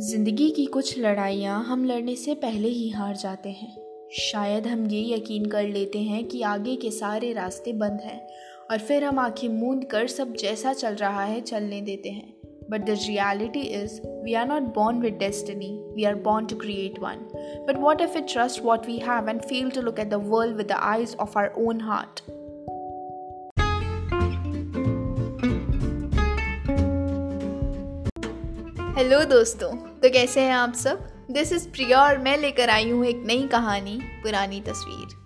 ज़िंदगी की कुछ लड़ाइयाँ हम लड़ने से पहले ही हार जाते हैं। शायद हम ये यकीन कर लेते हैं कि आगे के सारे रास्ते बंद हैं और फिर हम आँखें मूंद कर सब जैसा चल रहा है चलने देते हैं। But the reality is we are not born with destiny we are born to create one but what if it trust what we have and feel to look at the world with the eyes of our own heart hello दोस्तों। तो कैसे हैं आप सब? This is प्रिया और मैं लेकर आई हूँ एक नई कहानी, पुरानी तस्वीर।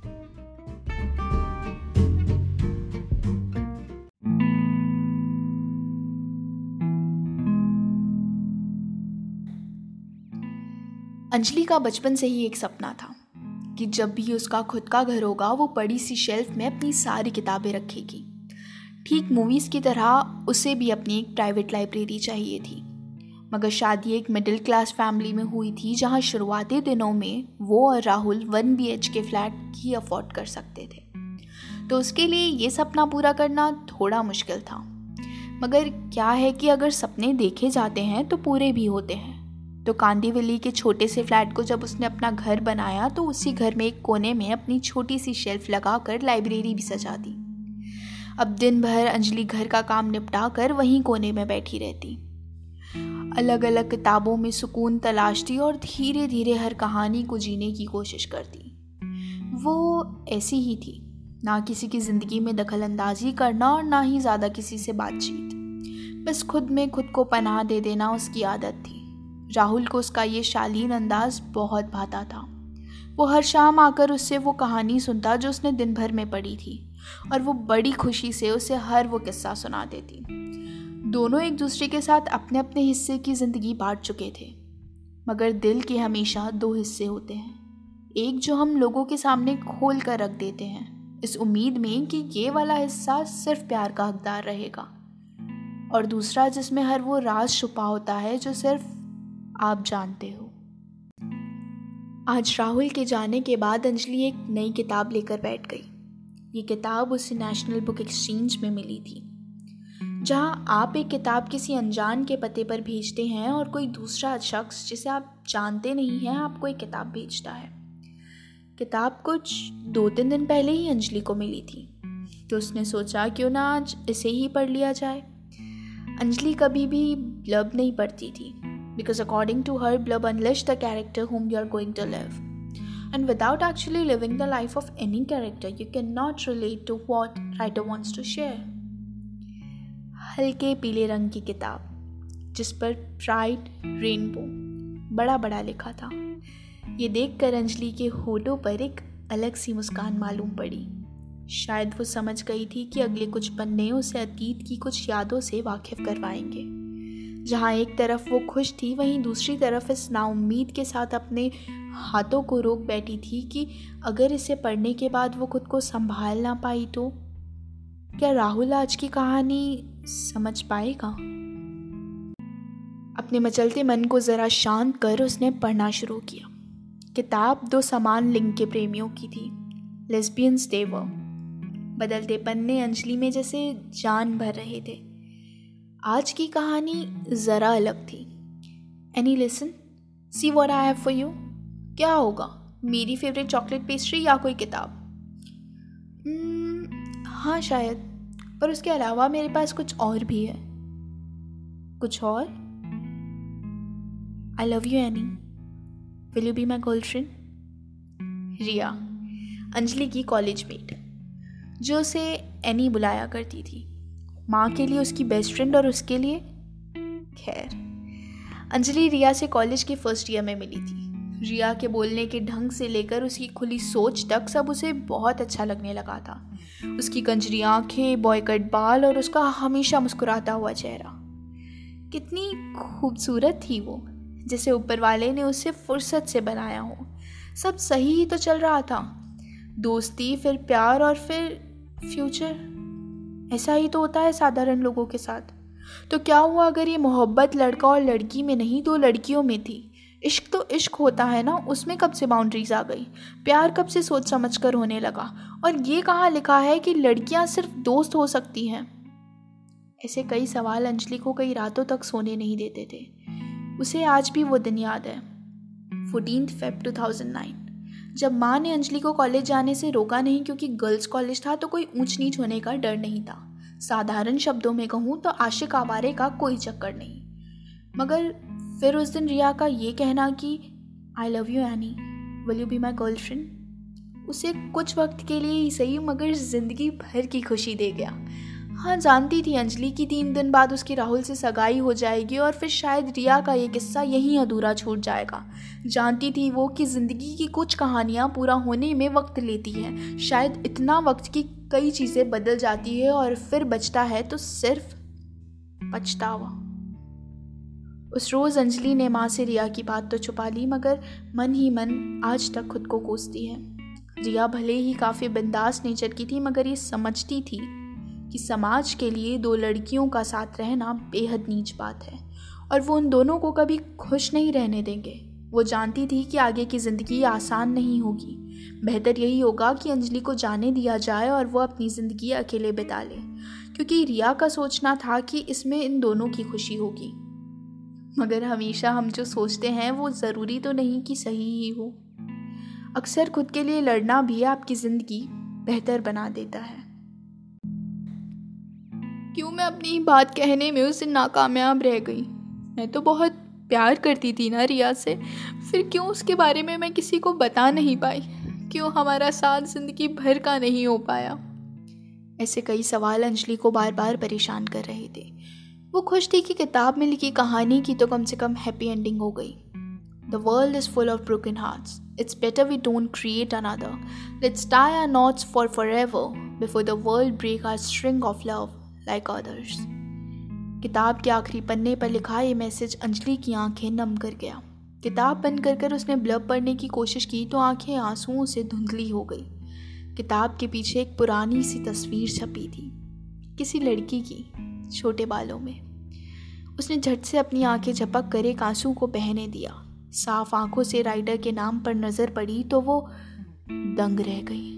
अंजलि का बचपन से ही एक सपना था कि जब भी उसका खुद का घर होगा, वो बड़ी सी शेल्फ में अपनी सारी किताबें रखेगी। ठीक मूवीज़ की तरह उसे भी अपनी एक प्राइवेट लाइब्रेरी चाहिए थी। मगर शादी एक मिडिल क्लास फैमिली में हुई थी, जहाँ शुरुआती दिनों में वो और Rahul one BHK flat ही अफोर्ड कर सकते थे। तो उसके लिए ये सपना पूरा करना थोड़ा मुश्किल था। मगर क्या है कि अगर सपने देखे जाते हैं तो पूरे भी होते हैं। तो कांदीवली के छोटे से फ्लैट को जब उसने अपना घर बनाया तो उसी घर में एक कोने में अपनी छोटी सी शेल्फ लगाकर लाइब्रेरी भी सजा दी। अब दिन भर अंजलि घर का काम निपटा कर वहीं कोने में बैठी रहती। अलग अलग किताबों में सुकून, तलाशती और धीरे धीरे हर कहानी को जीने की कोशिश करती। वो ऐसी ही थी। ना किसी की ज़िंदगी में दखल अंदाजी करना और ना ही ज़्यादा किसी से बातचीत। बस खुद में खुद को पनाह दे देना उसकी आदत थी। राहुल को उसका ये शालीन अंदाज बहुत भाता था। वो हर शाम आकर उससे वो कहानी सुनता जो उसने दिन भर में पढ़ी थी। और वो बड़ी खुशी से उसे हर वो किस्सा सुना देती। दोनों एक दूसरे के साथ अपने अपने हिस्से की ज़िंदगी बांट चुके थे। मगर दिल के हमेशा दो हिस्से होते हैं। एक जो हम लोगों के सामने खोल कर रख देते हैं। इस उम्मीद में कि ये वाला हिस्सा सिर्फ़ प्यार का हकदार रहेगा। और दूसरा जिसमें हर वो राज छुपा होता है जो सिर्फ़ आप जानते हो। आज राहुल के जाने के बाद अंजलि एक नई किताब लेकर बैठ गई। ये किताब उसे नेशनल बुक एक्सचेंज में मिली थी। जहाँ आप एक किताब किसी अनजान के पते पर भेजते हैं और कोई दूसरा शख्स जिसे आप जानते नहीं हैं, आपको एक किताब भेजता है। किताब कुछ दो तीन दिन पहले ही अंजलि को मिली थी तो उसने सोचा क्यों ना आज इसे ही पढ़ लिया जाए। अंजलि कभी भी ब्लब नहीं पढ़ती थी because according to her blurb unleash the character whom you are going to live and without actually living the life of any character, you cannot relate to what writer wants to share. हल्के पीले रंग की किताब, जिस पर pride rainbow बड़ा बड़ा लिखा था। ये देख कर अंजलि के होठों पर एक अलग सी मुस्कान मालूम पड़ी। शायद वो समझ गई थी कि अगले कुछ पन्ने उसे अतीत की कुछ यादों से वाकिफ करवाएँगे। जहाँ एक तरफ़ वो खुश थी, वहीं दूसरी तरफ़ इस नाउम्मीद के साथ अपने हाथों को रोक बैठी थी कि अगर इसे पढ़ने के बाद वो खुद को संभाल ना पाई तो। क्या राहुल आज की कहानी समझ पाएगा? अपने मचलते मन को ज़रा शांत कर उसने पढ़ना शुरू किया। किताब दो समान लिंग के प्रेमियों की थी। लेस्बियंस थे वो बदलते पन्ने अंजलि में जैसे जान भर रहे थे। आज की कहानी ज़रा अलग थी। Annie listen see what I have for you क्या होगा? मेरी फेवरेट चॉकलेट पेस्ट्री या कोई किताब? Hmm, हाँ शायद। पर उसके अलावा मेरे पास कुछ और भी है। कुछ और? I love you Annie will you be my girlfriend Riya, Anjali की कॉलेज मेट जो उसे एनी बुलाया करती थी। माँ के लिए उसकी बेस्ट फ्रेंड और उसके लिए? खैर, अंजलि रिया से कॉलेज के फ़र्स्ट ईयर में मिली थी। रिया के बोलने के ढंग से लेकर उसकी खुली सोच तक सब उसे बहुत अच्छा लगने लगा था। उसकी कंजरी आँखें, बॉयकट बाल और उसका हमेशा मुस्कुराता हुआ चेहरा। कितनी खूबसूरत थी वो, जैसे ऊपर वाले ने उसे फुर्सत से बनाया हो। सब सही ही तो चल रहा था। दोस्ती, फिर प्यार और फिर फ्यूचर। ऐसा ही तो होता है साधारण लोगों के साथ। तो क्या हुआ अगर ये मोहब्बत लड़का और लड़की में नहीं, दो लड़कियों में थी? इश्क तो इश्क होता है ना, उसमें कब से बाउंड्रीज आ गई? प्यार कब से सोच समझ कर होने लगा? और ये कहाँ लिखा है कि लड़कियाँ सिर्फ़ दोस्त हो सकती हैं? ऐसे कई सवाल अंजलि को कई रातों तक सोने नहीं देते थे। उसे आज भी वो दिन याद है। फोर्टीन फेब 2009 जब माँ ने अंजलि को कॉलेज जाने से रोका नहीं क्योंकि गर्ल्स कॉलेज था तो कोई ऊंच नीच होने का डर नहीं था। साधारण शब्दों में कहूँ तो आशिक आवारे का कोई चक्कर नहीं। मगर फिर उस दिन रिया का ये कहना कि I love you Annie will you be my girlfriend उसे कुछ वक्त के लिए ही सही, मगर ज़िंदगी भर की खुशी दे गया। हाँ जानती थी अंजलि कि तीन दिन बाद उसकी राहुल से सगाई हो जाएगी और फिर शायद रिया का ये किस्सा यहीं अधूरा छूट जाएगा। जानती थी वो कि ज़िंदगी की कुछ कहानियाँ पूरा होने में वक्त लेती हैं। शायद इतना वक्त की कई चीज़ें बदल जाती है और फिर बचता है तो सिर्फ़ पछतावा। उस रोज़ अंजलि ने माँ से रिया की बात तो छुपा ली, मगर मन ही मन आज तक खुद को कोसती है। रिया भले ही काफ़ी बिंदास नेचर की थी, मगर ये समझती थी कि समाज के लिए दो लड़कियों का साथ रहना बेहद नीच बात है, और वो उन दोनों को कभी खुश नहीं रहने देंगे। वो जानती थी कि आगे की ज़िंदगी आसान नहीं होगी। बेहतर यही होगा कि अंजलि को जाने दिया जाए और वो अपनी ज़िंदगी अकेले बिता ले, क्योंकि रिया का सोचना था कि इसमें इन दोनों की खुशी होगी। मगर हमेशा हम जो सोचते हैं वो ज़रूरी तो नहीं कि सही ही हो। अक्सर खुद के लिए लड़ना भी आपकी ज़िंदगी बेहतर बना देता है। क्यों मैं अपनी बात कहने में उसे नाकामयाब रह गई? मैं तो बहुत प्यार करती थी ना रिया से। फिर क्यों उसके बारे में मैं किसी को बता नहीं पाई? क्यों हमारा साथ ज़िंदगी भर का नहीं हो पाया? ऐसे कई सवाल अंजलि को बार बार परेशान कर रहे थे। वो खुश थी कि किताब में लिखी कहानी की तो कम से कम हैप्पी एंडिंग हो गई। The world is full of broken hearts it's better we don't create another let's tie our knots for forever before the world break our string of love like others किताब के आखिरी पन्ने पर लिखा ये message Anjali की आँखें नम कर गया। किताब बंद कर कर उसने ब्लब पढ़ने की कोशिश की तो आँखें आंसुओं से धुंधली हो गई। किताब के पीछे एक पुरानी सी तस्वीर छपी थी। किसी लड़की की। छोटे बालों में। उसने झट से अपनी आँखें झपक कर एक आँसू को बहने दिया। साफ़ आँखों से राइडर के नाम पर नज़र पड़ी तो वो दंग रह गई।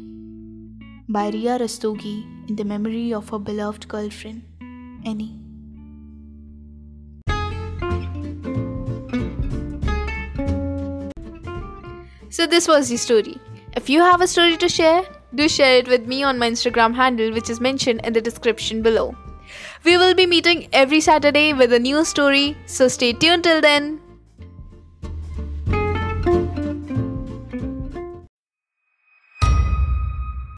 Bairiya Rastogi in the memory of a beloved girlfriend Annie so this was story if you have a story to share do share it with me on my Instagram handle which is mention in the description below We will be meeting every Saturday with a new story, so stay tuned till then.